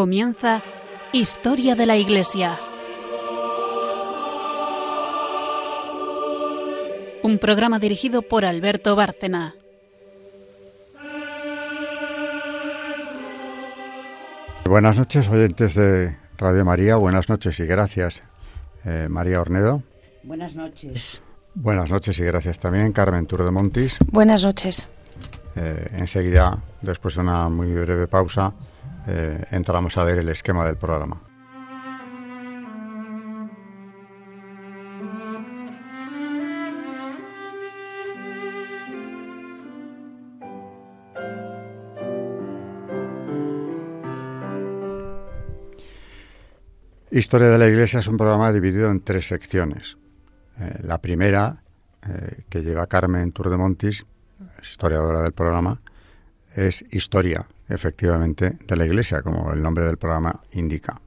Comienza Historia de la Iglesia. Un programa dirigido por Alberto Bárcena. Buenas noches, oyentes de Radio María. Buenas noches y gracias, eh, María Ornedo. Buenas noches. Buenas noches y gracias también, Carmen Tour de Montis. Buenas noches. Eh, enseguida, después de una muy breve pausa, eh, entramos a ver el esquema del programa. Historia de la Iglesia es un programa dividido en tres secciones. Eh, la primera, eh, que lleva Carmen Tour de Montis, historiadora del programa, es historia, efectivamente, de la Iglesia, como el nombre del programa indica.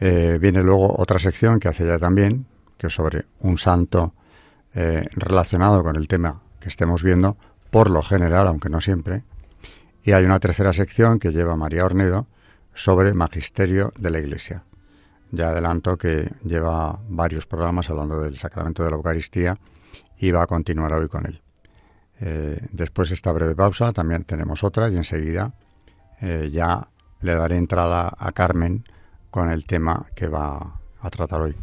Eh, viene luego otra sección que hace ella también, que es sobre un santo relacionado con el tema que estemos viendo, por lo general, aunque no siempre. Y hay una tercera sección que lleva María Ornedo sobre magisterio de la Iglesia ya adelanto que lleva varios programas hablando del sacramento de la Eucaristía y va a continuar hoy con él. Eh, después de esta breve pausa también tenemos otra y enseguida eh, ya le daré entrada a Carmen con el tema que va a tratar hoy.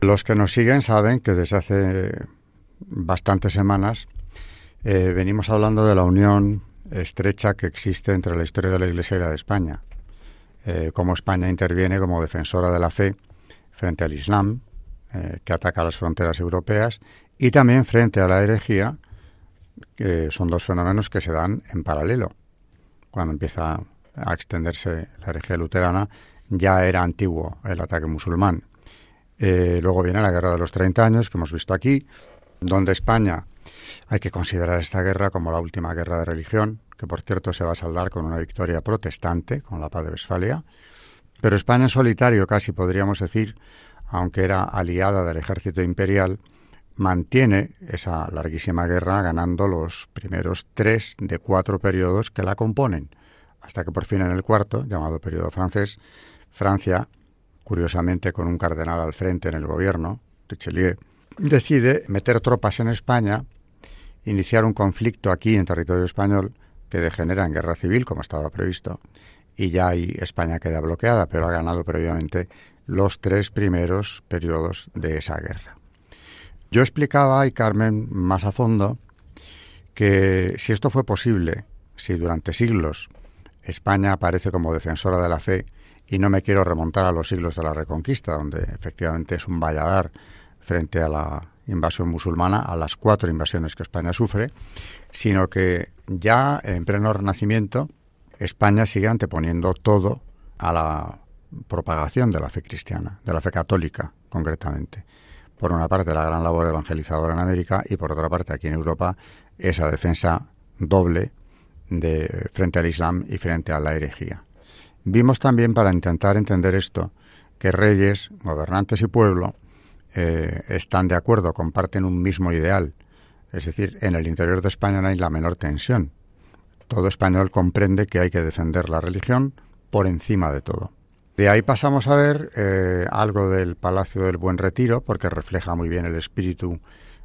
Los que nos siguen saben que desde hace bastantes semanas eh, venimos hablando de la unión estrecha que existe entre la historia de la Iglesia y la de España. Eh, cómo España interviene como defensora de la fe frente al Islam, eh, que ataca las fronteras europeas, y también frente a la herejía, que son dos fenómenos que se dan en paralelo. Cuando empieza a extenderse la herejía luterana, ya era antiguo el ataque musulmán. Eh, luego viene la Guerra de los 30 años, que hemos visto aquí, donde España hay que considerar esta guerra como la última guerra de religión, que por cierto se va a saldar con una victoria protestante, con la paz de Westfalia. Pero España en solitario, casi podríamos decir, aunque era aliada del ejército imperial, mantiene esa larguísima guerra ganando los primeros tres de cuatro periodos que la componen, hasta que por fin en el cuarto, llamado periodo francés, Francia curiosamente con un cardenal al frente en el gobierno, Richelieu, decide meter tropas en España, iniciar un conflicto aquí en territorio español que degenera en guerra civil, como estaba previsto, y ya ahí España queda bloqueada, pero ha ganado previamente los tres primeros periodos de esa guerra. Yo explicaba, y Carmen más a fondo, que si esto fue posible, si durante siglos España aparece como defensora de la fe y no me quiero remontar a los siglos de la Reconquista, donde efectivamente es un valladar frente a la invasión musulmana, a las cuatro invasiones que España sufre, sino que ya en pleno Renacimiento España sigue anteponiendo todo a la propagación de la fe cristiana, de la fe católica concretamente. Por una parte la gran labor evangelizadora en América y por otra parte aquí en Europa esa defensa doble de frente al Islam y frente a la herejía. Vimos también, para intentar entender esto, que reyes, gobernantes y pueblo eh, están de acuerdo, comparten un mismo ideal. Es decir, en el interior de España no hay la menor tensión. Todo español comprende que hay que defender la religión por encima de todo. De ahí pasamos a ver eh, algo del Palacio del Buen Retiro, porque refleja muy bien el espíritu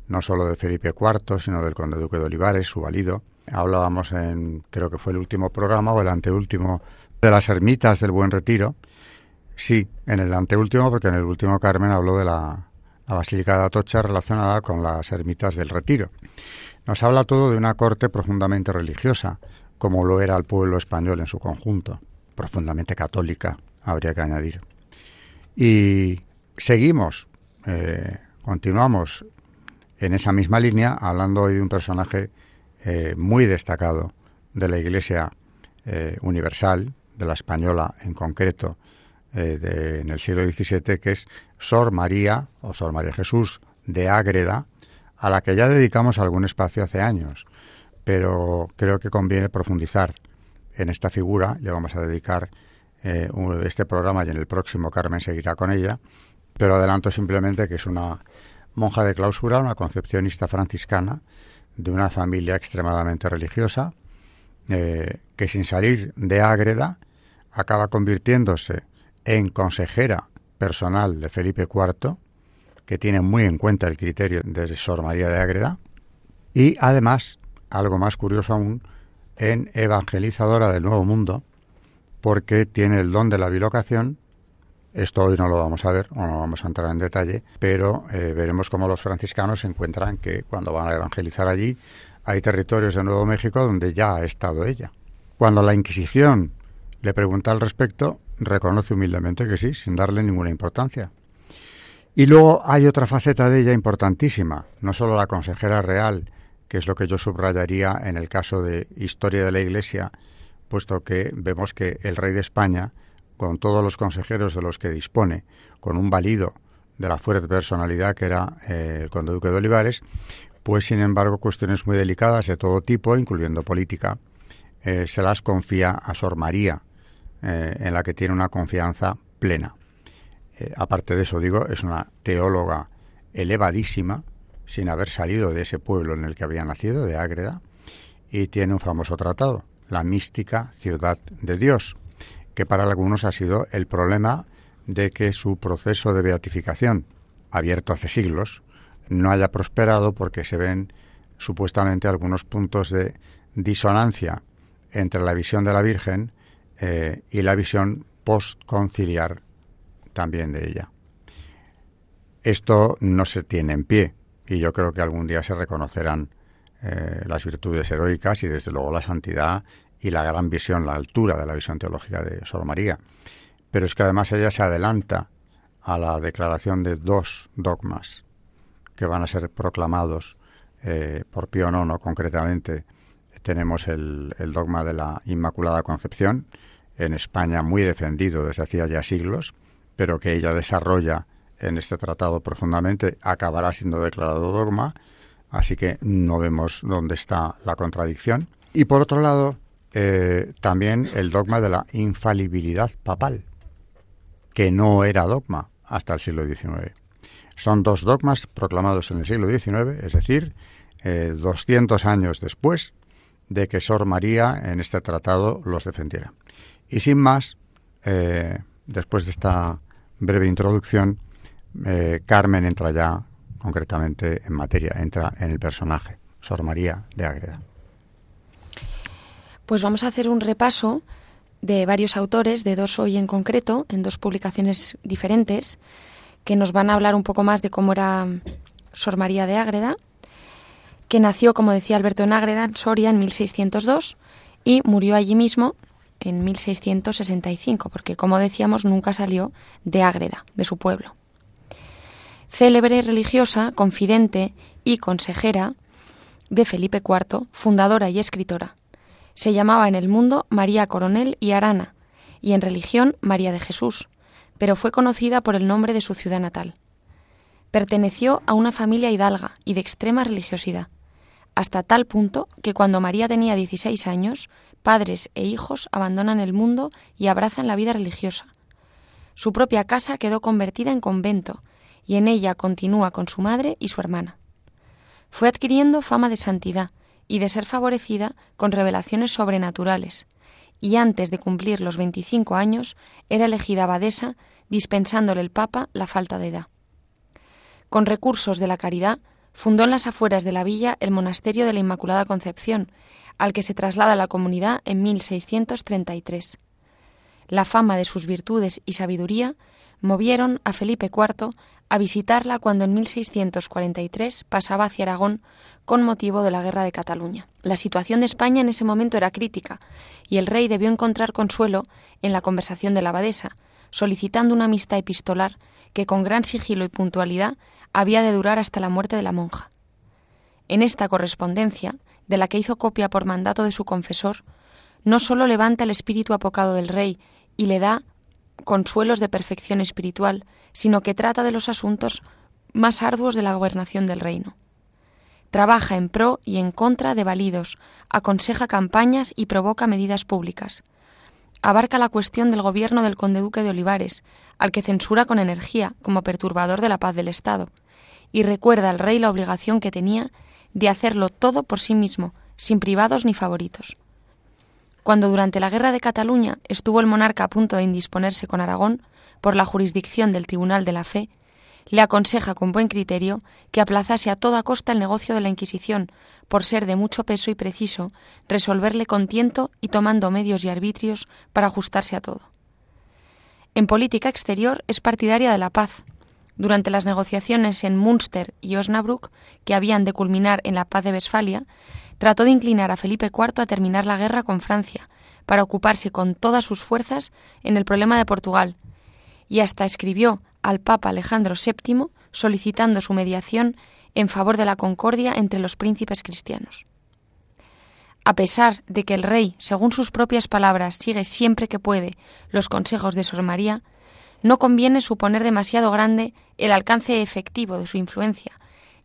no solo de Felipe IV, sino del conde duque de Olivares, su valido. Hablábamos en, creo que fue el último programa o el anteúltimo, de las ermitas del Buen Retiro. Sí, en el anteúltimo, porque en el último Carmen habló de la, Basílica de Atocha relacionada con las ermitas del Retiro. Nos habla todo de una corte profundamente religiosa, como lo era el pueblo español en su conjunto, profundamente católica, habría que añadir. Y seguimos, eh, continuamos en esa misma línea, hablando hoy de un personaje eh, muy destacado de la Iglesia eh, Universal, de la española en concreto, eh, en el siglo XVII, que es Sor María o Sor María Jesús de Ágreda, a la que ya dedicamos algún espacio hace años, pero creo que conviene profundizar en esta figura. Le vamos a dedicar eh, este programa y en el próximo Carmen seguirá con ella, pero adelanto simplemente que es una monja de clausura, una concepcionista franciscana de una familia extremadamente religiosa, eh, que sin salir de Ágreda acaba convirtiéndose en consejera personal de Felipe IV, que tiene muy en cuenta el criterio de Sor María de Ágreda, y además, algo más curioso aún, en evangelizadora del Nuevo Mundo, porque tiene el don de la bilocación. Esto hoy no lo vamos a ver, o no vamos a entrar en detalle, pero eh, veremos cómo los franciscanos encuentran que cuando van a evangelizar allí hay territorios de Nuevo México donde ya ha estado ella. Cuando la Inquisición le pregunta al respecto, reconoce humildemente que sí, sin darle ninguna importancia. Y luego hay otra faceta de ella importantísima, no solo la consejera real, que es lo que yo subrayaría en el caso de Historia de la Iglesia, puesto que vemos que el rey de España, con todos los consejeros de los que dispone, con un valido de la fuerte personalidad que era eh, el conde duque de Olivares, pues sin embargo cuestiones muy delicadas de todo tipo, incluyendo política, eh, se las confía a Sor María, eh, en la que tiene una confianza plena. aparte de eso, digo, es una teóloga elevadísima, sin haber salido de ese pueblo en el que había nacido, de Ágreda, y tiene un famoso tratado, La mística ciudad de Dios, que para algunos ha sido el problema de que su proceso de beatificación, abierto hace siglos, no haya prosperado porque se ven supuestamente algunos puntos de disonancia entre la visión de la Virgen eh, y la visión postconciliar también de ella. Esto no se tiene en pie, y yo creo que algún día se reconocerán eh, las virtudes heroicas y desde luego la santidad y la gran visión, la altura de la visión teológica de Sor María. Pero es que además ella se adelanta a la declaración de dos dogmas que van a ser proclamados eh, por Pío IX concretamente. Tenemos el, dogma de la Inmaculada Concepción, en España muy defendido desde hacía ya siglos, pero que ella desarrolla en este tratado profundamente, acabará siendo declarado dogma, así que no vemos dónde está la contradicción. Y por otro lado, eh, también el dogma de la infalibilidad papal, que no era dogma hasta el siglo XIX. Son dos dogmas proclamados en el siglo XIX, es decir, 200 eh, años después de que Sor María en este tratado los defendiera. Y sin más, eh, después de esta breve introducción, eh, Carmen entra ya concretamente en materia, entra en el personaje, Sor María de Ágreda. Pues vamos a hacer un repaso de varios autores, de dos hoy en concreto, en dos publicaciones diferentes, que nos van a hablar un poco más de cómo era Sor María de Ágreda, que nació, como decía Alberto, en Ágreda, en Soria, en 1602 y murió allí mismo en 1665, porque, como decíamos, nunca salió de Ágreda, de su pueblo célebre religiosa, confidente y consejera de Felipe IV, fundadora y escritora. Se llamaba en el mundo María Coronel y Arana, y en religión María de Jesús, pero fue conocida por el nombre de su ciudad natal. Perteneció a una familia hidalga y de extrema religiosidad, hasta tal punto que cuando María tenía 16 años, padres e hijos abandonan el mundo y abrazan la vida religiosa. Su propia casa quedó convertida en convento y en ella continúa con su madre y su hermana. Fue adquiriendo fama de santidad y de ser favorecida con revelaciones sobrenaturales, y antes de cumplir los 25 años era elegida abadesa, dispensándole el Papa la falta de edad. Con recursos de la caridad, fundó en las afueras de la villa el monasterio de la Inmaculada Concepción, al que se traslada la comunidad en 1633. La fama de sus virtudes y sabiduría movieron a Felipe IV a visitarla cuando en 1643 pasaba hacia Aragón con motivo de la guerra de Cataluña. La situación de España en ese momento era crítica y el rey debió encontrar consuelo en la conversación de la abadesa, solicitando una amistad epistolar que con gran sigilo y puntualidad había de durar hasta la muerte de la monja. En esta correspondencia, de la que hizo copia por mandato de su confesor, no sólo levanta el espíritu apocado del rey y le da consuelos de perfección espiritual, sino que trata de los asuntos más arduos de la gobernación del reino. trabaja en pro y en contra de validos, aconseja campañas y provoca medidas públicas. Abarca la cuestión del gobierno del conde duque de Olivares, al que censura con energía como perturbador de la paz del Estado, y recuerda al rey la obligación que tenía de hacerlo todo por sí mismo, sin privados ni favoritos. Cuando durante la Guerra de Cataluña estuvo el monarca a punto de indisponerse con Aragón por la jurisdicción del Tribunal de la Fe, le aconseja con buen criterio que aplazase a toda costa el negocio de la Inquisición, por ser de mucho peso y preciso resolverle con tiento y tomando medios y arbitrios para ajustarse a todo. En política exterior es partidaria de la paz. Durante las negociaciones en Münster y Osnabrück, que habían de culminar en la paz de Westfalia, trató de inclinar a Felipe IV a terminar la guerra con Francia, para ocuparse con todas sus fuerzas en el problema de Portugal, y hasta escribió al Papa Alejandro VII solicitando su mediación en favor de la concordia entre los príncipes cristianos. A pesar de que el rey, según sus propias palabras, sigue siempre que puede los consejos de Sor María, no conviene suponer demasiado grande el alcance efectivo de su influencia,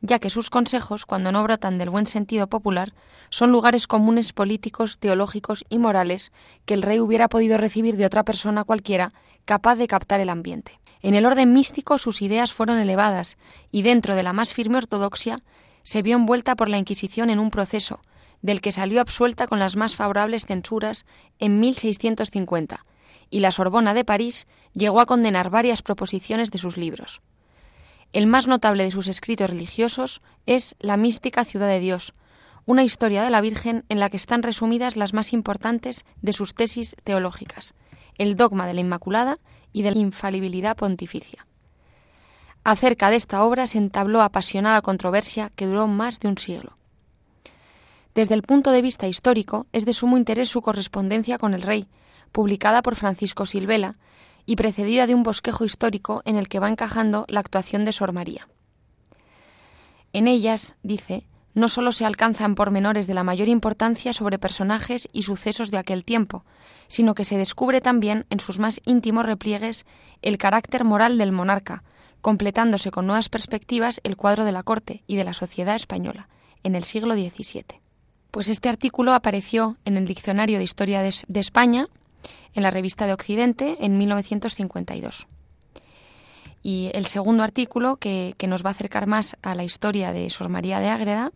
ya que sus consejos, cuando no brotan del buen sentido popular, son lugares comunes políticos, teológicos y morales que el rey hubiera podido recibir de otra persona cualquiera capaz de captar el ambiente. En el orden místico sus ideas fueron elevadas y dentro de la más firme ortodoxia se vio envuelta por la Inquisición en un proceso, del que salió absuelta con las más favorables censuras en 1650, y la Sorbona de París llegó a condenar varias proposiciones de sus libros. El más notable de sus escritos religiosos es La mística ciudad de Dios, una historia de la Virgen en la que están resumidas las más importantes de sus tesis teológicas, el dogma de la Inmaculada y de la infalibilidad pontificia. Acerca de esta obra se entabló apasionada controversia que duró más de un siglo. Desde el punto de vista histórico, es de sumo interés su correspondencia con el rey, publicada por Francisco Silvela y precedida de un bosquejo histórico en el que va encajando la actuación de Sor María. En ellas, dice, no sólo se alcanzan pormenores de la mayor importancia sobre personajes y sucesos de aquel tiempo, sino que se descubre también en sus más íntimos repliegues el carácter moral del monarca, completándose con nuevas perspectivas el cuadro de la corte y de la sociedad española en el siglo XVII. Pues este artículo apareció en el Diccionario de Historia de, España, en la revista de Occidente, en 1952. Y el segundo artículo, que, que, nos va a acercar más a la historia de Sor María de Ágreda,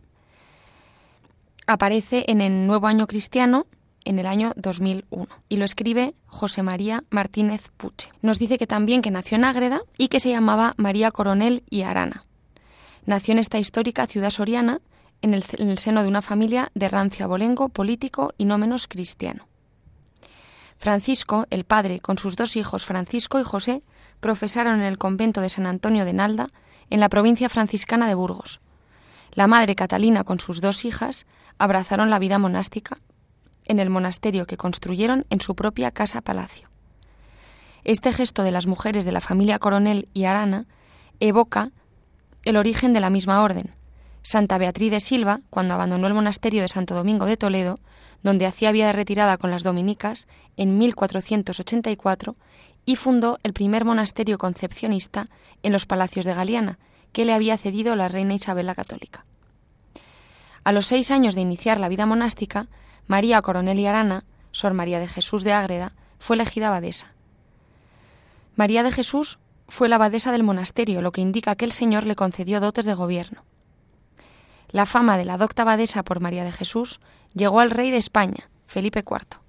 aparece en el Nuevo Año Cristiano en el año 2001 y lo escribe José María Martínez Puche. Nos dice que también que nació en Ágreda y que se llamaba María Coronel y Arana. Nació en esta histórica ciudad soriana en el, en el seno de una familia de rancio abolengo, político y no menos cristiano. Francisco, el padre, con sus dos hijos Francisco y José, profesaron en el convento de San Antonio de Nalda, en la provincia franciscana de Burgos. La madre Catalina, con sus dos hijas, abrazaron la vida monástica en el monasterio que construyeron en su propia casa-palacio. Este gesto de las mujeres de la familia Coronel y Arana evoca el origen de la misma orden. Santa Beatriz de Silva, cuando abandonó el monasterio de Santo Domingo de Toledo, donde hacía vida retirada con las dominicas, en 1484, y fundó el primer monasterio concepcionista en los palacios de Galiana, que le había cedido la reina Isabel la Católica. A los seis años de iniciar la vida monástica, María Coronel y Arana, Sor María de Jesús de Ágreda, fue elegida abadesa. María de Jesús fue la abadesa del monasterio, lo que indica que el Señor le concedió dotes de gobierno. La fama de la docta abadesa por María de Jesús llegó al rey de España, Felipe IV,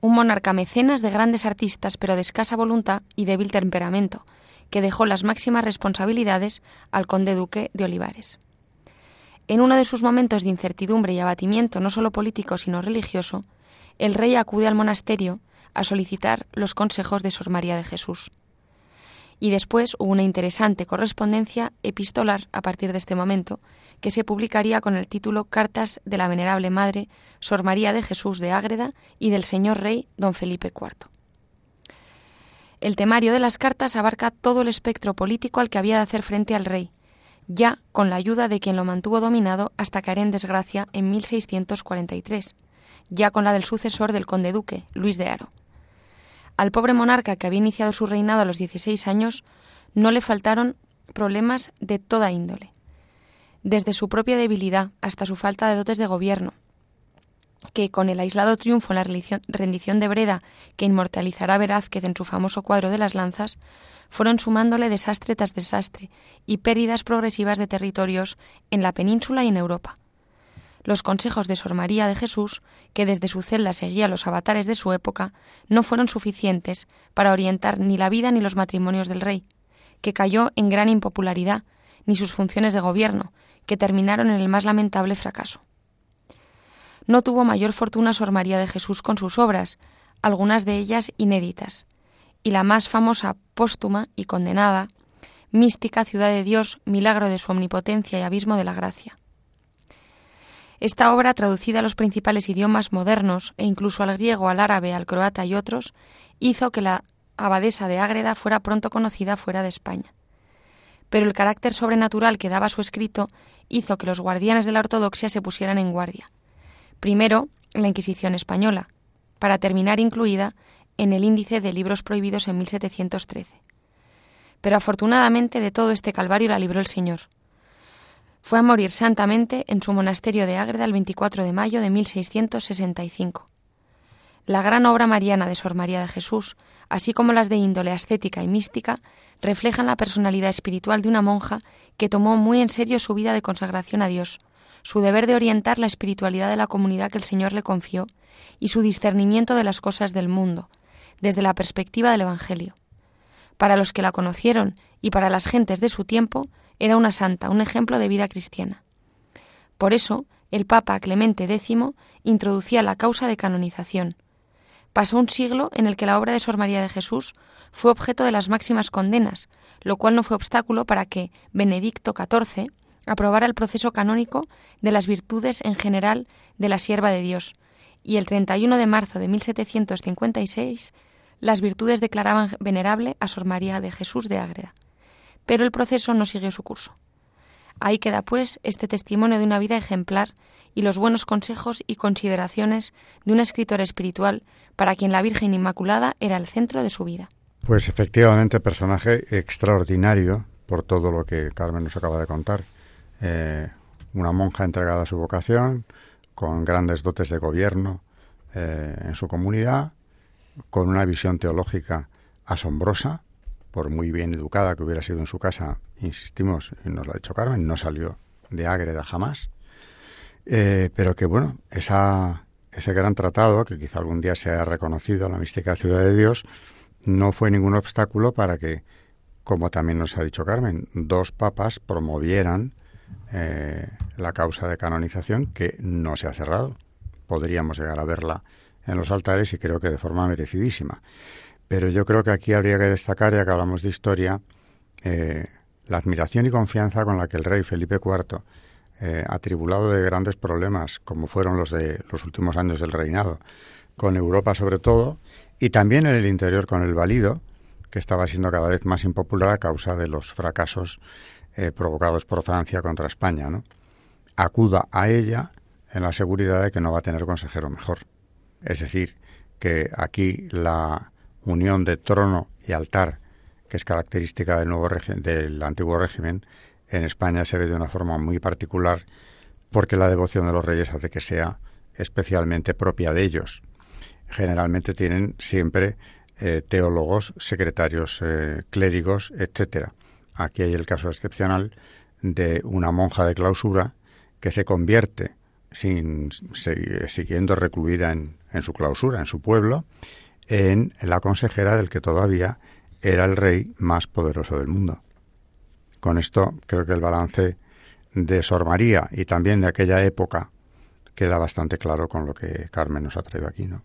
un monarca mecenas de grandes artistas pero de escasa voluntad y débil temperamento, que dejó las máximas responsabilidades al conde duque de Olivares. En uno de sus momentos de incertidumbre y abatimiento, no solo político, sino religioso, el rey acude al monasterio a solicitar los consejos de Sor María de Jesús. Y después hubo una interesante correspondencia epistolar a partir de este momento, que se publicaría con el título Cartas de la Venerable Madre Sor María de Jesús de Ágreda y del Señor Rey Don Felipe IV. El temario de las cartas abarca todo el espectro político al que había de hacer frente al rey, ya con la ayuda de quien lo mantuvo dominado hasta caer en desgracia en 1643, ya con la del sucesor del conde duque, Luis de Haro. Al pobre monarca que había iniciado su reinado a los 16 años no le faltaron problemas de toda índole. Desde su propia debilidad hasta su falta de dotes de gobierno, que con el aislado triunfo en la rendición de Breda que inmortalizará Velázquez en su famoso cuadro de las lanzas, fueron sumándole desastre tras desastre y pérdidas progresivas de territorios en la península y en Europa. Los consejos de Sor María de Jesús, que desde su celda seguía los avatares de su época, no fueron suficientes para orientar ni la vida ni los matrimonios del rey, que cayó en gran impopularidad, ni sus funciones de gobierno, que terminaron en el más lamentable fracaso. No tuvo mayor fortuna Sor María de Jesús con sus obras, algunas de ellas inéditas, y la más famosa póstuma y condenada, Mística Ciudad de Dios, Milagro de su Omnipotencia y Abismo de la Gracia. Esta obra, traducida a los principales idiomas modernos e incluso al griego, al árabe, al croata y otros, hizo que la abadesa de Ágreda fuera pronto conocida fuera de España. Pero el carácter sobrenatural que daba su escrito hizo que los guardianes de la ortodoxia se pusieran en guardia. Primero, la Inquisición española, para terminar incluida en el índice de libros prohibidos en 1713. Pero afortunadamente de todo este calvario la libró el Señor. Fue a morir santamente en su monasterio de Ágreda el 24 de mayo de 1665. La gran obra mariana de Sor María de Jesús, así como las de índole ascética y mística, reflejan la personalidad espiritual de una monja que tomó muy en serio su vida de consagración a Dios, su deber de orientar la espiritualidad de la comunidad que el Señor le confió y su discernimiento de las cosas del mundo, desde la perspectiva del Evangelio. Para los que la conocieron y para las gentes de su tiempo, era una santa, un ejemplo de vida cristiana. Por eso, el Papa Clemente X introducía la causa de canonización. Pasó un siglo en el que la obra de Sor María de Jesús fue objeto de las máximas condenas, lo cual no fue obstáculo para que Benedicto XIV aprobara el proceso canónico de las virtudes en general de la sierva de Dios, y el 31 de marzo de 1756 las virtudes declaraban venerable a Sor María de Jesús de Ágreda pero el proceso no siguió su curso. Ahí queda, pues, este testimonio de una vida ejemplar y los buenos consejos y consideraciones de una escritora espiritual para quien la Virgen Inmaculada era el centro de su vida. Pues efectivamente, personaje extraordinario por todo lo que Carmen nos acaba de contar. Eh, una monja entregada a su vocación, con grandes dotes de gobierno eh, en su comunidad, con una visión teológica asombrosa, por muy bien educada que hubiera sido en su casa, insistimos, y nos lo ha dicho Carmen, no salió de Ágreda jamás, eh, pero que bueno, esa, ese gran tratado, que quizá algún día sea reconocido, la mística ciudad de Dios, no fue ningún obstáculo para que, como también nos ha dicho Carmen, dos papas promovieran eh, la causa de canonización que no se ha cerrado. Podríamos llegar a verla en los altares y creo que de forma merecidísima. Pero yo creo que aquí habría que destacar, ya que hablamos de historia, eh, la admiración y confianza con la que el rey Felipe IV, eh, atribulado de grandes problemas, como fueron los de los últimos años del reinado, con Europa sobre todo, y también en el interior con el valido, que estaba siendo cada vez más impopular a causa de los fracasos eh, provocados por Francia contra España, ¿no? acuda a ella en la seguridad de que no va a tener consejero mejor. Es decir, que aquí la unión de trono y altar, que es característica del, nuevo del antiguo régimen, en España se ve de una forma muy particular porque la devoción de los reyes hace que sea especialmente propia de ellos. Generalmente tienen siempre eh, teólogos, secretarios eh, clérigos, etcétera. Aquí hay el caso excepcional de una monja de clausura que se convierte sin siguiendo recluida en, en su clausura, en su pueblo, en la consejera del que todavía era el rey más poderoso del mundo. Con esto creo que el balance de Sor María y también de aquella época queda bastante claro con lo que Carmen nos ha traído aquí, ¿no?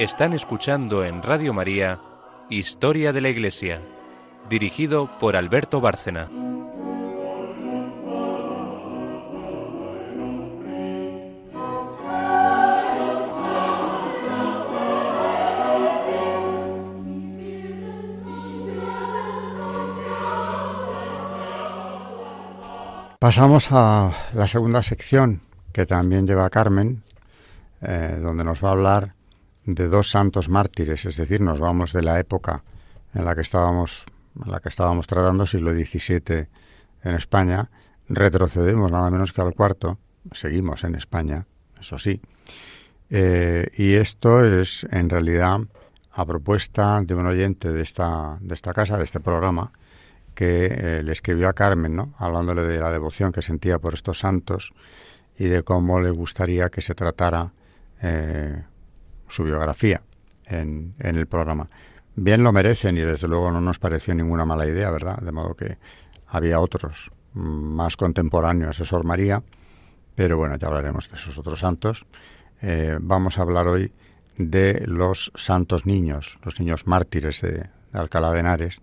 Están escuchando en Radio María Historia de la Iglesia, dirigido por Alberto Bárcena. Pasamos a la segunda sección que también lleva Carmen, eh, donde nos va a hablar de dos santos mártires, es decir, nos vamos de la época en la que estábamos, en la que estábamos tratando, siglo XVII en España, retrocedemos nada menos que al cuarto, seguimos en España, eso sí, eh, y esto es en realidad a propuesta de un oyente de esta, de esta casa, de este programa, que eh, le escribió a Carmen, ¿no? hablándole de la devoción que sentía por estos santos y de cómo le gustaría que se tratara eh, su biografía en, el programa. Bien lo merecen y desde luego no nos pareció ninguna mala idea, ¿verdad? De modo que había otros más contemporáneos, Sor María, pero bueno, ya hablaremos de esos otros santos. Eh, vamos a hablar hoy de los santos niños, los niños mártires de, Alcalá de Henares,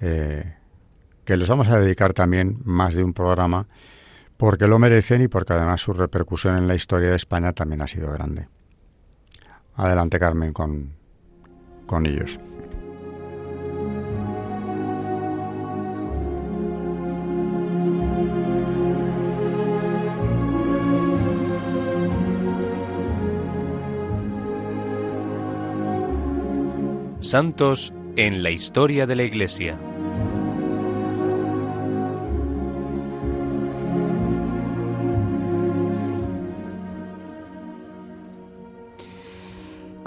eh, que les vamos a dedicar también más de un programa porque lo merecen y porque además su repercusión en la historia de España también ha sido grande. Adelante Carmen con, con ellos. Santos en la historia de la Iglesia.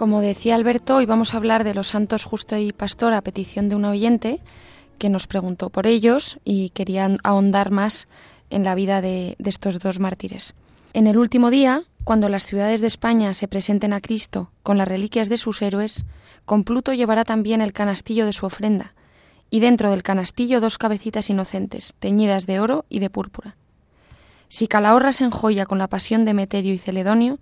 Como decía Alberto, hoy vamos a hablar de los santos justo y pastor a petición de un oyente que nos preguntó por ellos y querían ahondar más en la vida de, estos dos mártires. En el último día, cuando las ciudades de España se presenten a Cristo con las reliquias de sus héroes, con Pluto llevará también el canastillo de su ofrenda, y dentro del canastillo dos cabecitas inocentes, teñidas de oro y de púrpura. Si Calahorra se enjoya con la pasión de Meterio y Celedonio,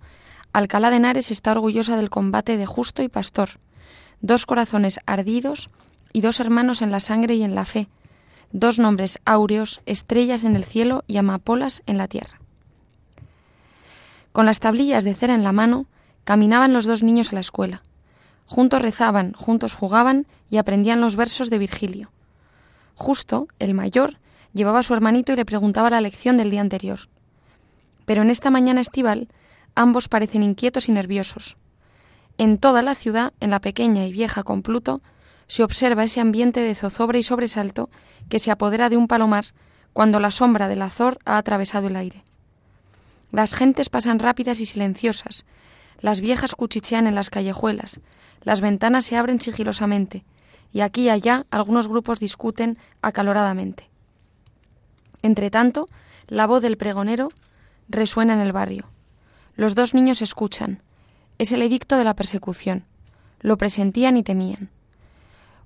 Alcalá de Henares está orgullosa del combate de Justo y Pastor, dos corazones ardidos y dos hermanos en la sangre y en la fe, dos nombres áureos, estrellas en el cielo y amapolas en la tierra. Con las tablillas de cera en la mano, caminaban los dos niños a la escuela. Juntos rezaban, juntos jugaban y aprendían los versos de Virgilio. Justo, el mayor, llevaba a su hermanito y le preguntaba la lección del día anterior. Pero en esta mañana estival, Ambos parecen inquietos y nerviosos. En toda la ciudad, en la pequeña y vieja Compluto, se observa ese ambiente de zozobra y sobresalto que se apodera de un palomar cuando la sombra del azor ha atravesado el aire. Las gentes pasan rápidas y silenciosas, las viejas cuchichean en las callejuelas, las ventanas se abren sigilosamente, y aquí y allá algunos grupos discuten acaloradamente. Entretanto, la voz del pregonero resuena en el barrio. Los dos niños escuchan. Es el edicto de la persecución. Lo presentían y temían.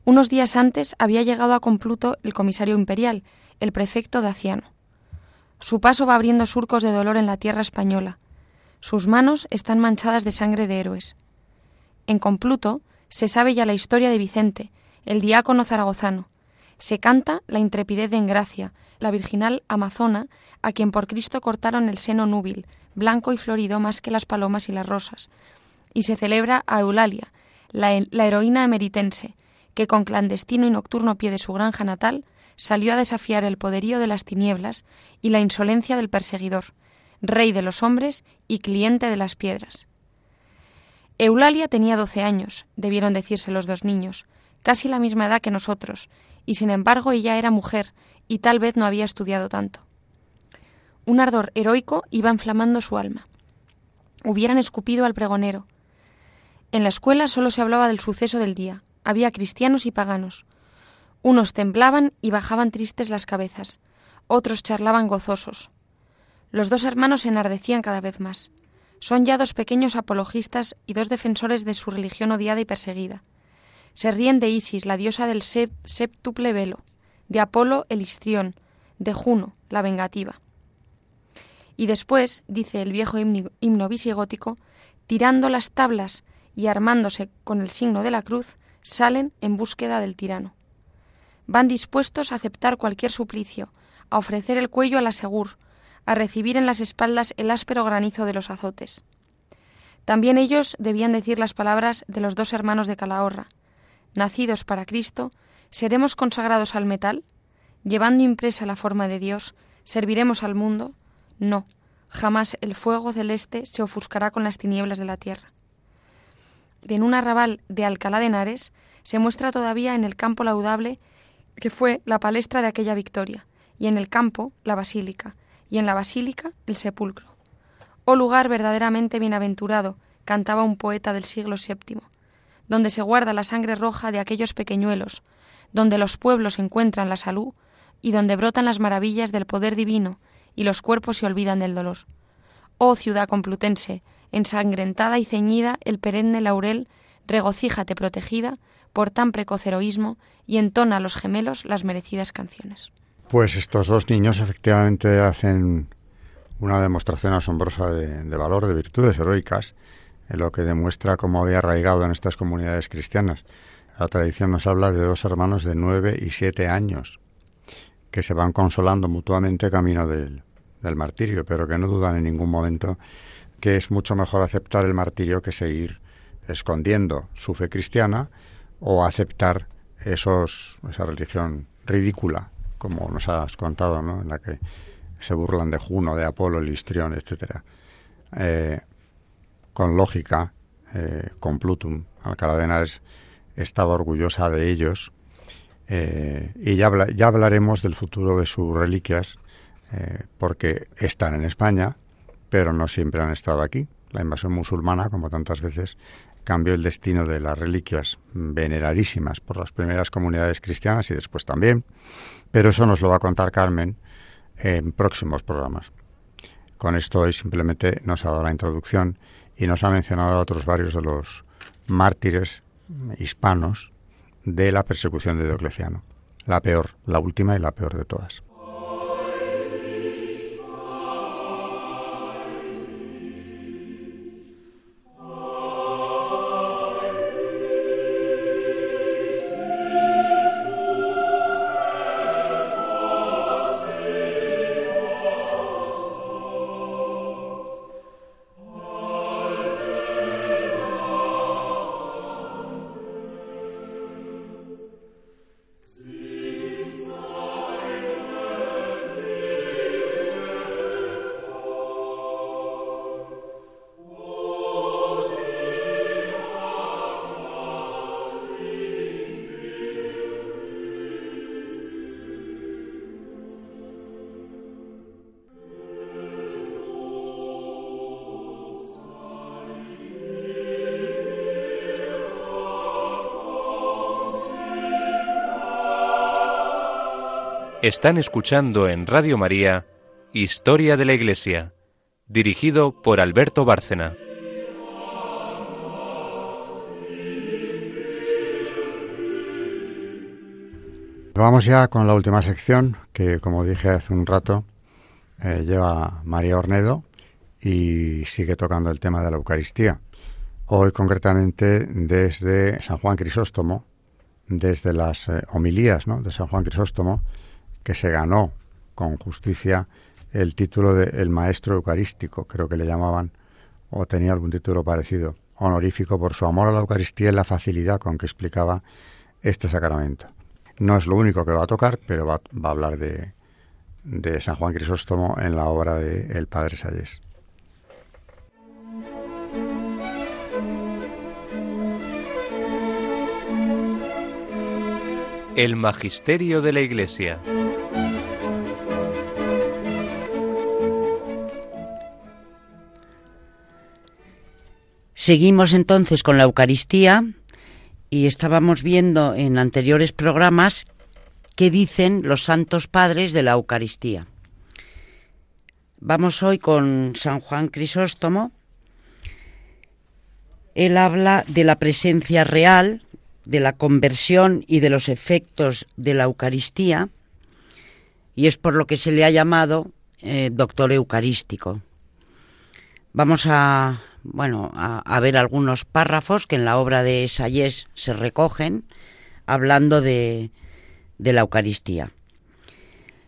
Unos días antes había llegado a Compluto el comisario imperial, el prefecto Daciano. Su paso va abriendo surcos de dolor en la tierra española. Sus manos están manchadas de sangre de héroes. En Compluto se sabe ya la historia de Vicente, el diácono zaragozano. Se canta la intrepidez de Engracia, la virginal amazona, a quien por Cristo cortaron el seno núbil, blanco y florido más que las palomas y las rosas. Y se celebra a Eulalia, la, heroína emeritense, que con clandestino y nocturno pie de su granja natal salió a desafiar el poderío de las tinieblas y la insolencia del perseguidor, rey de los hombres y cliente de las piedras. Eulalia tenía doce años, debieron decirse los dos niños, casi la misma edad que nosotros, y sin embargo ella era mujer y tal vez no había estudiado tanto. Un ardor heroico iba inflamando su alma. Hubieran escupido al pregonero. En la escuela solo se hablaba del suceso del día. Había cristianos y paganos. Unos temblaban y bajaban tristes las cabezas, otros charlaban gozosos. Los dos hermanos se enardecían cada vez más. Son ya dos pequeños apologistas y dos defensores de su religión odiada y perseguida. Se ríen de Isis, la diosa del séptuple velo, de Apolo el histrión, de Juno, la vengativa. Y después, dice el viejo himno, visigótico, tirando las tablas y armándose con el signo de la cruz, salen en búsqueda del tirano. Van dispuestos a aceptar cualquier suplicio, a ofrecer el cuello a la segur, a recibir en las espaldas el áspero granizo de los azotes. También ellos debían decir las palabras de los dos hermanos de Calahorra. Nacidos para Cristo, ¿seremos consagrados al metal? Llevando impresa la forma de Dios, ¿serviremos al mundo? No, jamás el fuego celeste se ofuscará con las tinieblas de la tierra. En un arrabal de Alcalá de Henares se muestra todavía en el campo laudable que fue la palestra de aquella victoria, y en el campo la basílica, y en la basílica el sepulcro. Oh lugar verdaderamente bienaventurado, cantaba un poeta del siglo VII, donde se guarda la sangre roja de aquellos pequeñuelos, donde los pueblos encuentran la salud y donde brotan las maravillas del poder divino y los cuerpos se olvidan del dolor. Oh ciudad complutense, ensangrentada y ceñida el perenne laurel, regocíjate protegida por tan precoz heroísmo y entona a los gemelos las merecidas canciones. Pues estos dos niños efectivamente hacen una demostración asombrosa de, valor, de virtudes heroicas, en lo que demuestra cómo había arraigado en estas comunidades cristianas. La tradición nos habla de dos hermanos de nueve y siete años que se van consolando mutuamente camino del, del martirio, pero que no dudan en ningún momento que es mucho mejor aceptar el martirio que seguir escondiendo su fe cristiana o aceptar esos, esa religión ridícula, como nos has contado, ¿no? en la que se burlan de Juno, de Apolo, el Listrión, etc. Eh, con lógica, eh, con Plutum, Alcalá de Henares estaba orgullosa de ellos eh, y ya, ya hablaremos del futuro de sus reliquias eh, porque están en España, pero no siempre han estado aquí. La invasión musulmana, como tantas veces, cambió el destino de las reliquias veneradísimas por las primeras comunidades cristianas y después también, pero eso nos lo va a contar Carmen en próximos programas. Con esto hoy simplemente nos ha dado la introducción y nos ha mencionado a otros varios de los mártires hispanos de la persecución de Diocleciano. La peor, la última y la peor de todas. Están escuchando en Radio María Historia de la Iglesia, dirigido por Alberto Bárcena. Vamos ya con la última sección que, como dije hace un rato, eh, lleva María Ornedo y sigue tocando el tema de la Eucaristía. Hoy concretamente desde San Juan Crisóstomo, desde las eh, homilías de San Juan Crisóstomo, que se ganó con justicia el título de el maestro eucarístico, creo que le llamaban, o tenía algún título parecido, honorífico por su amor a la Eucaristía y la facilidad con que explicaba este sacramento. No es lo único que va a tocar, pero va, a hablar de, de, San Juan Crisóstomo en la obra de El Padre Salles. El Magisterio de la Iglesia. Seguimos entonces con la Eucaristía y estábamos viendo en anteriores programas qué dicen los santos padres de la Eucaristía. Vamos hoy con San Juan Crisóstomo. Él habla de la presencia real, de la conversión y de los efectos de la Eucaristía, y es por lo que se le ha llamado eh, doctor eucarístico. Vamos a bueno, a, ver algunos párrafos que en la obra de Sayés se recogen hablando de, de la Eucaristía.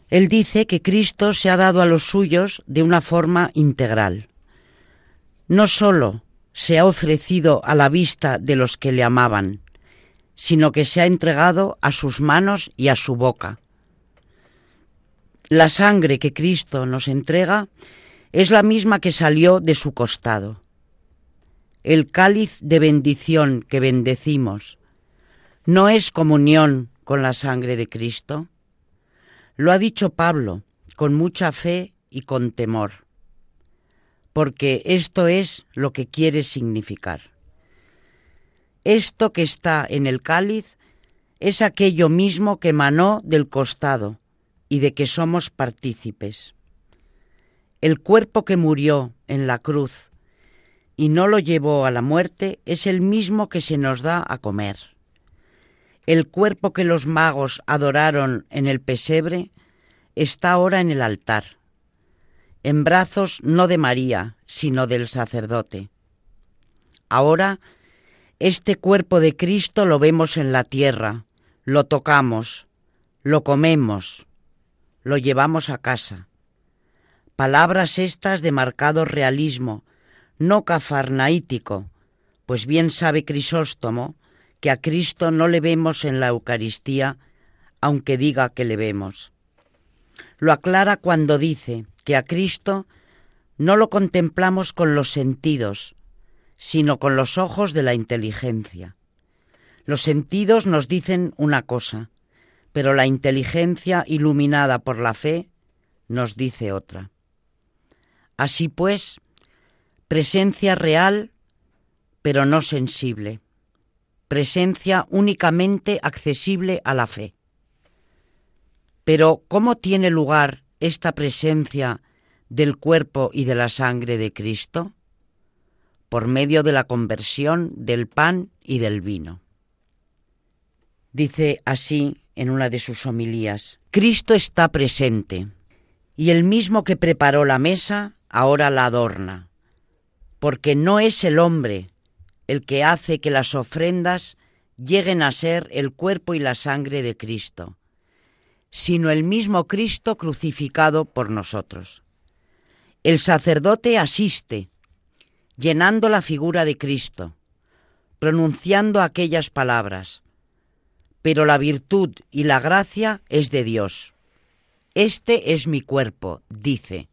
Él dice que Cristo se ha dado a los suyos de una forma integral. No sólo se ha ofrecido a la vista de los que le amaban, sino que se ha entregado a sus manos y a su boca. La sangre que Cristo nos entrega es la misma que salió de su costado. El cáliz de bendición que bendecimos no es comunión con la sangre de Cristo. Lo ha dicho Pablo con mucha fe y con temor, porque esto es lo que quiere significar. Esto que está en el cáliz es aquello mismo que emanó del costado y de que somos partícipes. El cuerpo que murió en la cruz y no lo llevó a la muerte es el mismo que se nos da a comer. El cuerpo que los magos adoraron en el pesebre está ahora en el altar, en brazos no de María, sino del sacerdote. Ahora, este cuerpo de Cristo lo vemos en la tierra, lo tocamos, lo comemos, lo llevamos a casa. Palabras estas de marcado realismo, no cafarnaítico, pues bien sabe Crisóstomo que a Cristo no le vemos en la Eucaristía, aunque diga que le vemos. Lo aclara cuando dice que a Cristo no lo contemplamos con los sentidos, sino con los ojos de la inteligencia. Los sentidos nos dicen una cosa, pero la inteligencia iluminada por la fe nos dice otra. Así pues, presencia real, pero no sensible, presencia únicamente accesible a la fe. Pero, ¿cómo tiene lugar esta presencia del cuerpo y de la sangre de Cristo? Por medio de la conversión del pan y del vino. Dice así en una de sus homilías. Cristo está presente y el mismo que preparó la mesa ahora la adorna, porque no es el hombre el que hace que las ofrendas lleguen a ser el cuerpo y la sangre de Cristo, sino el mismo Cristo crucificado por nosotros. El sacerdote asiste, llenando la figura de Cristo, pronunciando aquellas palabras, pero la virtud y la gracia es de Dios. Este es mi cuerpo, dice.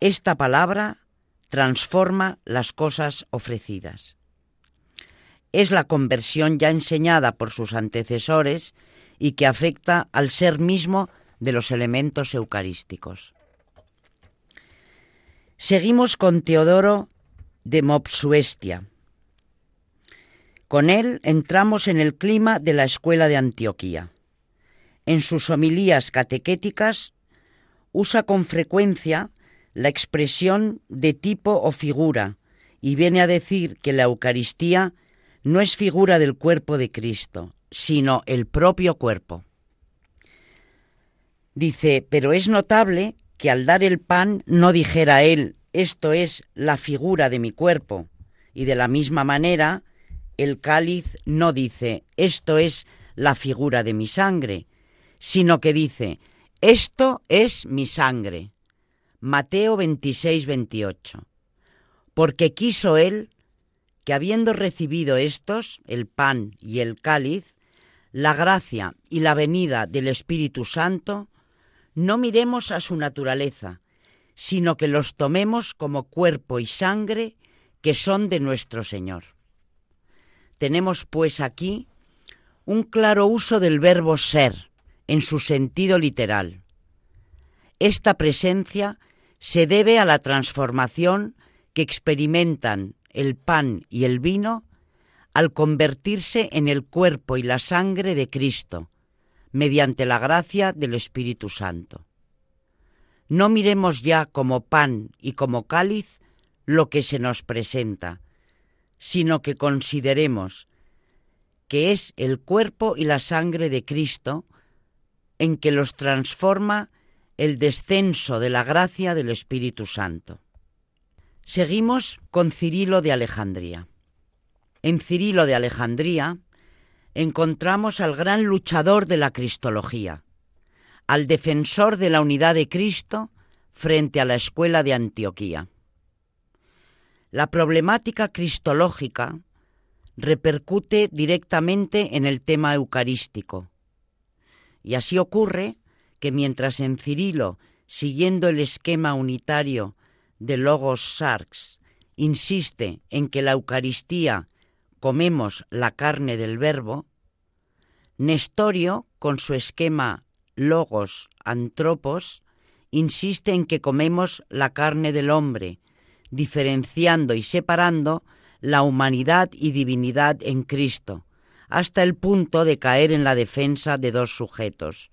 Esta palabra transforma las cosas ofrecidas. Es la conversión ya enseñada por sus antecesores y que afecta al ser mismo de los elementos eucarísticos. Seguimos con Teodoro de Mopsuestia con él entramos en el clima de la escuela de Antioquía. En sus homilías catequéticas usa con frecuencia la expresión de tipo o figura y viene a decir que la Eucaristía no es figura del cuerpo de Cristo, sino el propio cuerpo. Dice, pero es notable que al dar el pan no dijera él, esto es la figura de mi cuerpo, y de la misma manera el cáliz no dice, esto es la figura de mi sangre, sino que dice, esto es mi sangre. Mateo 26, 28. Porque quiso él que habiendo recibido estos, el pan y el cáliz, la gracia y la venida del Espíritu Santo, no miremos a su naturaleza, sino que los tomemos como cuerpo y sangre que son de nuestro Señor. Tenemos pues aquí un claro uso del verbo ser en su sentido literal. Esta presencia se debe a la transformación que experimentan el pan y el vino al convertirse en el cuerpo y la sangre de Cristo, mediante la gracia del Espíritu Santo. No miremos ya como pan y como cáliz lo que se nos presenta, sino que consideremos que es el cuerpo y la sangre de Cristo en que los transforma el descenso de la gracia del Espíritu Santo. Seguimos con Cirilo de Alejandría. En Cirilo de Alejandría encontramos al gran luchador de la Cristología, al defensor de la unidad de Cristo frente a la escuela de Antioquía. La problemática cristológica repercute directamente en el tema eucarístico. Y así ocurre que mientras en Cirilo, siguiendo el esquema unitario de Logos Sarx, insiste en que la Eucaristía comemos la carne del Verbo, Nestorio, con su esquema Logos Antropos, insiste en que comemos la carne del hombre, diferenciando y separando la humanidad y divinidad en Cristo, hasta el punto de caer en la defensa de dos sujetos,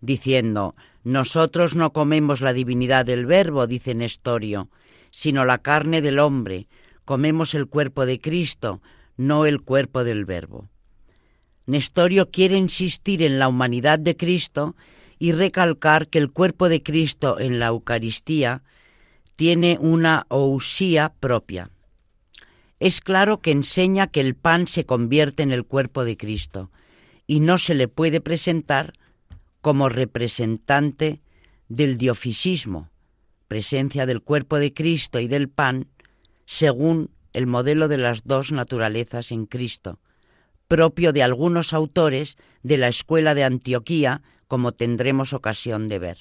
diciendo, nosotros no comemos la divinidad del Verbo, dice Nestorio, sino la carne del hombre, comemos el cuerpo de Cristo, no el cuerpo del Verbo. Nestorio quiere insistir en la humanidad de Cristo y recalcar que el cuerpo de Cristo en la Eucaristía tiene una ousía propia. Es claro que enseña que el pan se convierte en el cuerpo de Cristo y no se le puede presentar como representante del diofisismo, presencia del cuerpo de Cristo y del pan, según el modelo de las dos naturalezas en Cristo, propio de algunos autores de la escuela de Antioquía, como tendremos ocasión de ver.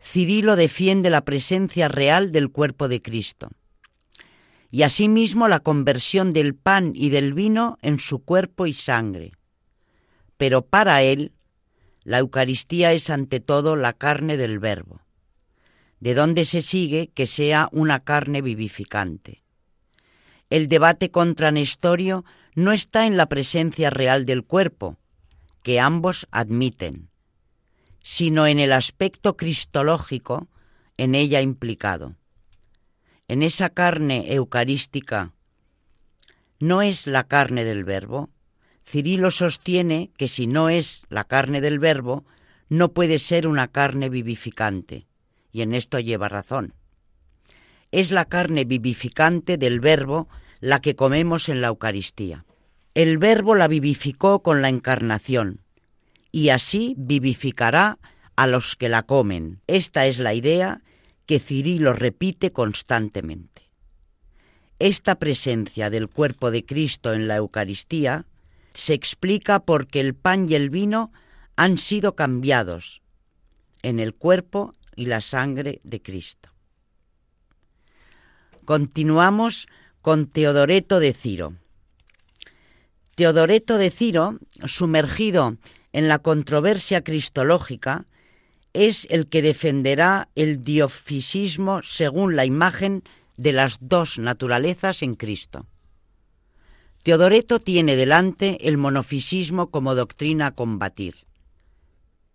Cirilo defiende la presencia real del cuerpo de Cristo y asimismo la conversión del pan y del vino en su cuerpo y sangre. Pero para él, la Eucaristía es ante todo la carne del Verbo, de donde se sigue que sea una carne vivificante. El debate contra Nestorio no está en la presencia real del cuerpo, que ambos admiten, sino en el aspecto cristológico en ella implicado. En esa carne eucarística no es la carne del verbo, Cirilo sostiene que si no es la carne del verbo, no puede ser una carne vivificante, y en esto lleva razón. Es la carne vivificante del verbo la que comemos en la Eucaristía. El verbo la vivificó con la encarnación, y así vivificará a los que la comen. Esta es la idea que Cirilo repite constantemente. Esta presencia del cuerpo de Cristo en la Eucaristía se explica porque el pan y el vino han sido cambiados en el cuerpo y la sangre de Cristo. Continuamos con Teodoreto de Ciro. Teodoreto de Ciro, sumergido en la controversia cristológica, es el que defenderá el diofisismo según la imagen de las dos naturalezas en Cristo. Teodoreto tiene delante el monofisismo como doctrina a combatir.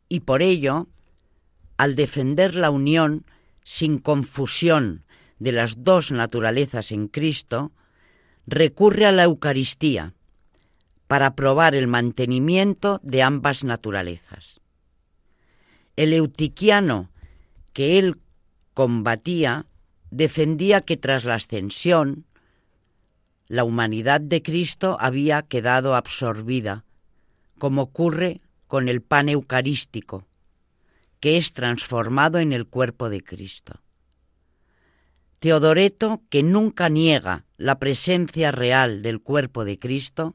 Y por ello, al defender la unión sin confusión de las dos naturalezas en Cristo, recurre a la Eucaristía para probar el mantenimiento de ambas naturalezas. El eutiquiano que él combatía defendía que tras la ascensión la humanidad de Cristo había quedado absorbida, como ocurre con el pan eucarístico, que es transformado en el cuerpo de Cristo. Teodoreto, que nunca niega la presencia real del cuerpo de Cristo,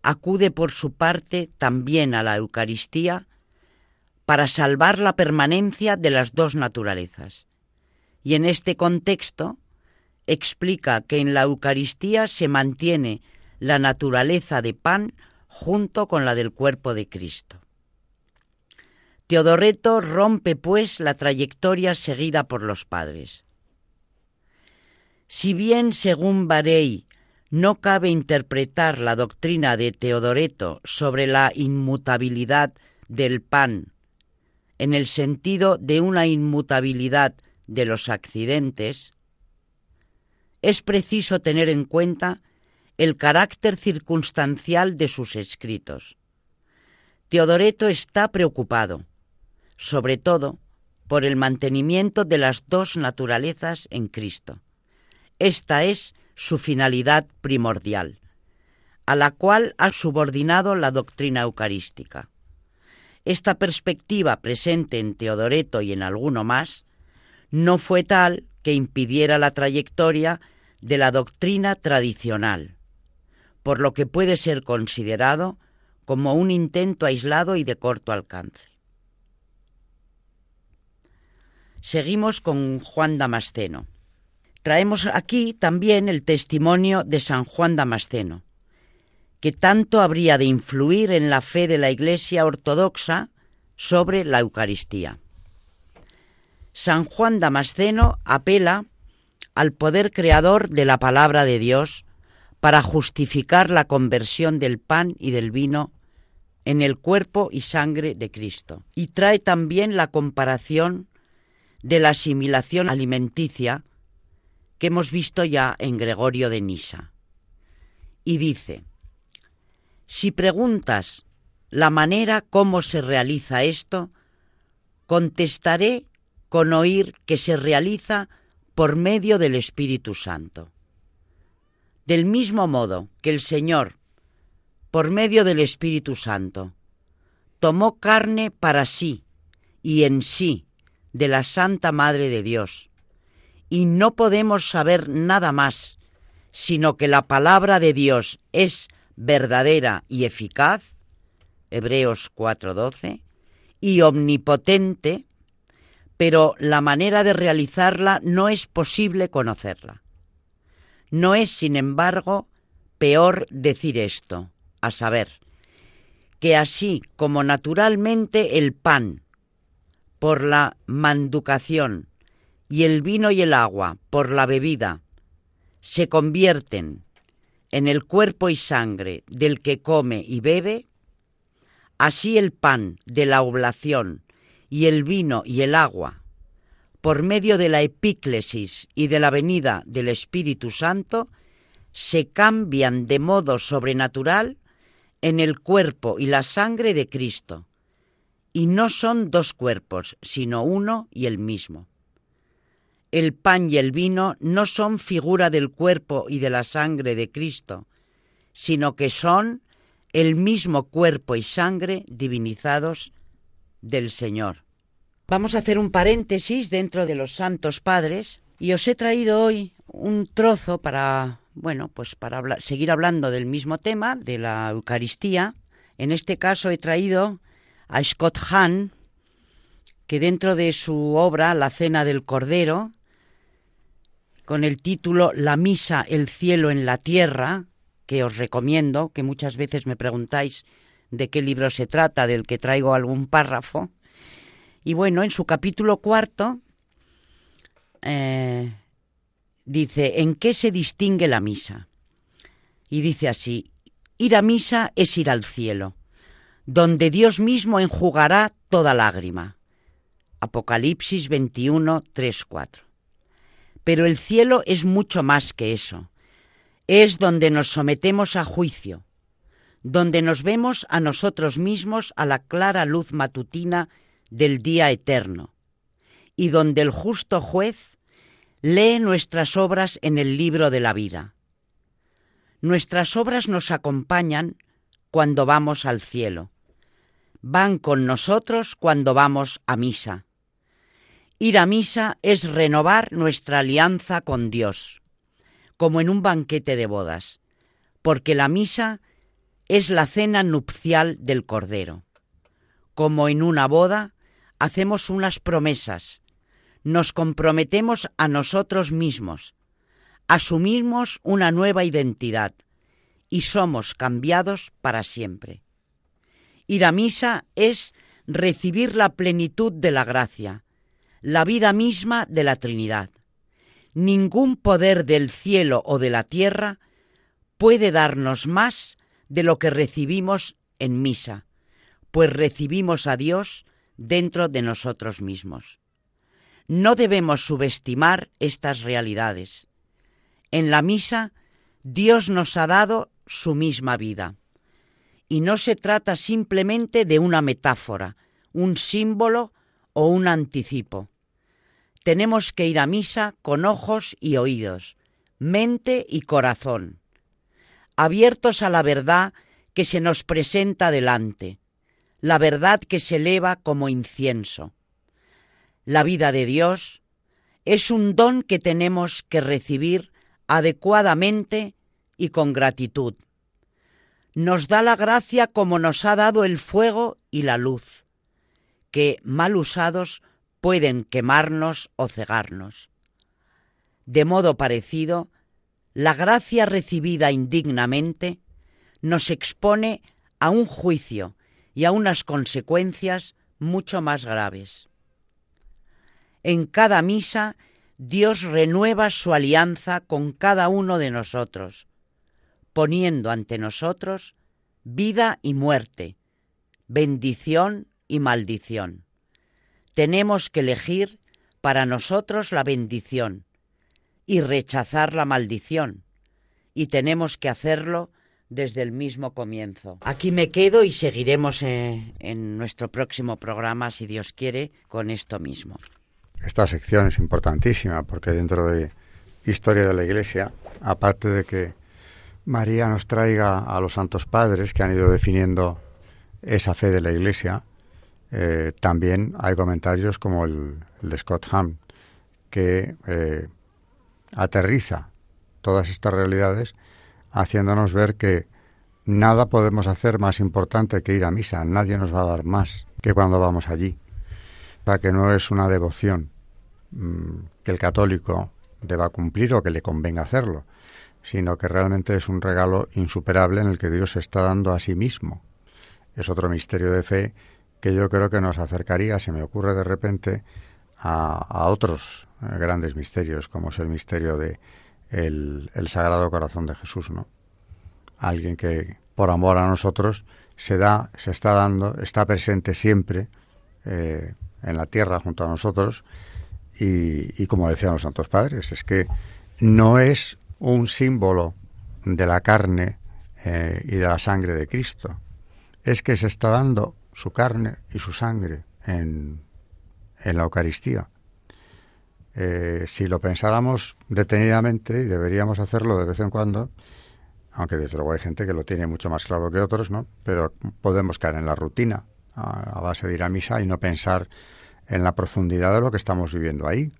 acude por su parte también a la Eucaristía para salvar la permanencia de las dos naturalezas. Y en este contexto explica que en la Eucaristía se mantiene la naturaleza de pan junto con la del cuerpo de Cristo. Teodoreto rompe pues la trayectoria seguida por los padres. Si bien, según Barey, no cabe interpretar la doctrina de Teodoreto sobre la inmutabilidad del pan en el sentido de una inmutabilidad de los accidentes, es preciso tener en cuenta el carácter circunstancial de sus escritos. Teodoreto está preocupado, sobre todo por el mantenimiento de las dos naturalezas en Cristo. Esta es su finalidad primordial, a la cual ha subordinado la doctrina eucarística. Esta perspectiva presente en Teodoreto y en alguno más no fue tal que impidiera la trayectoria de la doctrina tradicional, por lo que puede ser considerado como un intento aislado y de corto alcance. Seguimos con Juan Damasceno. Traemos aquí también el testimonio de San Juan Damasceno, que tanto habría de influir en la fe de la Iglesia ortodoxa sobre la Eucaristía. San Juan Damasceno apela al poder creador de la palabra de Dios para justificar la conversión del pan y del vino en el cuerpo y sangre de Cristo. Y trae también la comparación de la asimilación alimenticia que hemos visto ya en Gregorio de Nisa. Y dice, si preguntas la manera cómo se realiza esto, contestaré con oír que se realiza por medio del Espíritu Santo. Del mismo modo que el Señor, por medio del Espíritu Santo, tomó carne para sí y en sí de la Santa Madre de Dios. Y no podemos saber nada más, sino que la palabra de Dios es verdadera y eficaz, Hebreos 4:12, y omnipotente, pero la manera de realizarla no es posible conocerla. No es, sin embargo, peor decir esto, a saber, que así como naturalmente el pan, por la manducación y el vino y el agua por la bebida se convierten en el cuerpo y sangre del que come y bebe, así el pan de la oblación y el vino y el agua, por medio de la epíclesis y de la venida del Espíritu Santo, se cambian de modo sobrenatural en el cuerpo y la sangre de Cristo, y no son dos cuerpos, sino uno y el mismo. El pan y el vino no son figura del cuerpo y de la sangre de Cristo, sino que son el mismo cuerpo y sangre divinizados del Señor. Vamos a hacer un paréntesis dentro de los santos padres y os he traído hoy un trozo para, bueno, pues para seguir hablando del mismo tema, de la Eucaristía. En este caso he traído a Scott Hahn, que dentro de su obra La Cena del Cordero, con el título La Misa, el cielo en la tierra, que os recomiendo, que muchas veces me preguntáis de qué libro se trata, del que traigo algún párrafo. Y bueno, en su capítulo cuarto eh, dice, ¿en qué se distingue la misa? Y dice así, ir a misa es ir al cielo donde Dios mismo enjugará toda lágrima. Apocalipsis 21, 3, 4. Pero el cielo es mucho más que eso. Es donde nos sometemos a juicio, donde nos vemos a nosotros mismos a la clara luz matutina del día eterno, y donde el justo juez lee nuestras obras en el libro de la vida. Nuestras obras nos acompañan cuando vamos al cielo van con nosotros cuando vamos a misa. Ir a misa es renovar nuestra alianza con Dios, como en un banquete de bodas, porque la misa es la cena nupcial del Cordero. Como en una boda, hacemos unas promesas, nos comprometemos a nosotros mismos, asumimos una nueva identidad y somos cambiados para siempre. Ir a misa es recibir la plenitud de la gracia, la vida misma de la Trinidad. Ningún poder del cielo o de la tierra puede darnos más de lo que recibimos en misa, pues recibimos a Dios dentro de nosotros mismos. No debemos subestimar estas realidades. En la misa, Dios nos ha dado su misma vida y no se trata simplemente de una metáfora, un símbolo o un anticipo. Tenemos que ir a misa con ojos y oídos, mente y corazón, abiertos a la verdad que se nos presenta delante, la verdad que se eleva como incienso. La vida de Dios es un don que tenemos que recibir adecuadamente y con gratitud. Nos da la gracia como nos ha dado el fuego y la luz, que, mal usados, pueden quemarnos o cegarnos. De modo parecido, la gracia recibida indignamente nos expone a un juicio y a unas consecuencias mucho más graves. En cada misa Dios renueva su alianza con cada uno de nosotros, poniendo ante nosotros vida y muerte, bendición y maldición. Tenemos que elegir para nosotros la bendición y rechazar la maldición, y tenemos que hacerlo desde el mismo comienzo. Aquí me quedo y seguiremos eh, en nuestro próximo programa, si Dios quiere, con esto mismo. Esta sección es importantísima porque dentro de historia de la Iglesia, aparte de que María nos traiga a los santos padres que han ido definiendo esa fe de la Iglesia, eh, también hay comentarios como el, de Scott Ham, que eh, aterriza todas estas realidades haciéndonos ver que nada podemos hacer más importante que ir a misa, nadie nos va a dar más que cuando vamos allí para que no es una devoción mm, que el católico deba cumplir o que le convenga hacerlo, sino que realmente es un regalo insuperable en el que Dios se está dando a sí mismo. Es otro misterio de fe que yo creo que nos acercaría, se me ocurre de repente, a, otros eh, grandes misterios, como es el misterio de el, Sagrado Corazón de Jesús, ¿no? Alguien que por amor a nosotros se da, se está dando, está presente siempre eh, en la tierra junto a nosotros y, como decían los santos padres, es que no es un símbolo de la carne eh, y de la sangre de Cristo, es que se está dando su carne y su sangre en, en la Eucaristía. Eh, si lo pensáramos detenidamente, y deberíamos hacerlo de vez en cuando, aunque desde luego hay gente que lo tiene mucho más claro que otros, ¿no? Pero podemos caer en la rutina a base de ir a misa y no pensar en la profundidad de lo que estamos viviendo ahí.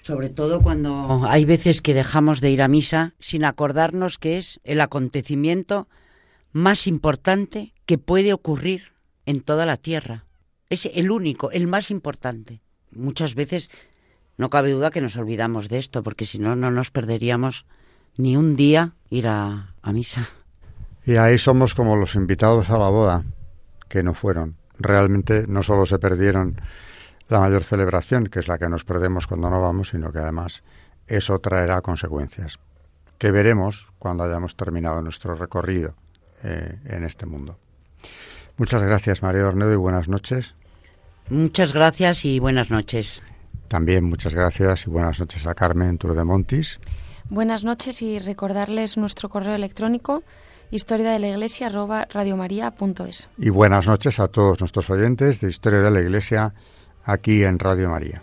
Sobre todo cuando hay veces que dejamos de ir a misa sin acordarnos que es el acontecimiento más importante que puede ocurrir en toda la tierra. Es el único, el más importante. Muchas veces no cabe duda que nos olvidamos de esto, porque si no, no nos perderíamos ni un día ir a, a misa. Y ahí somos como los invitados a la boda, que no fueron. Realmente no solo se perdieron la mayor celebración, que es la que nos perdemos cuando no vamos, sino que además eso traerá consecuencias, que veremos cuando hayamos terminado nuestro recorrido eh, en este mundo. Muchas gracias, María Ornedo, y buenas noches. Muchas gracias y buenas noches. También muchas gracias y buenas noches a Carmen Montis. Buenas noches y recordarles nuestro correo electrónico historia de la iglesia Y buenas noches a todos nuestros oyentes de Historia de la Iglesia aquí en Radio María.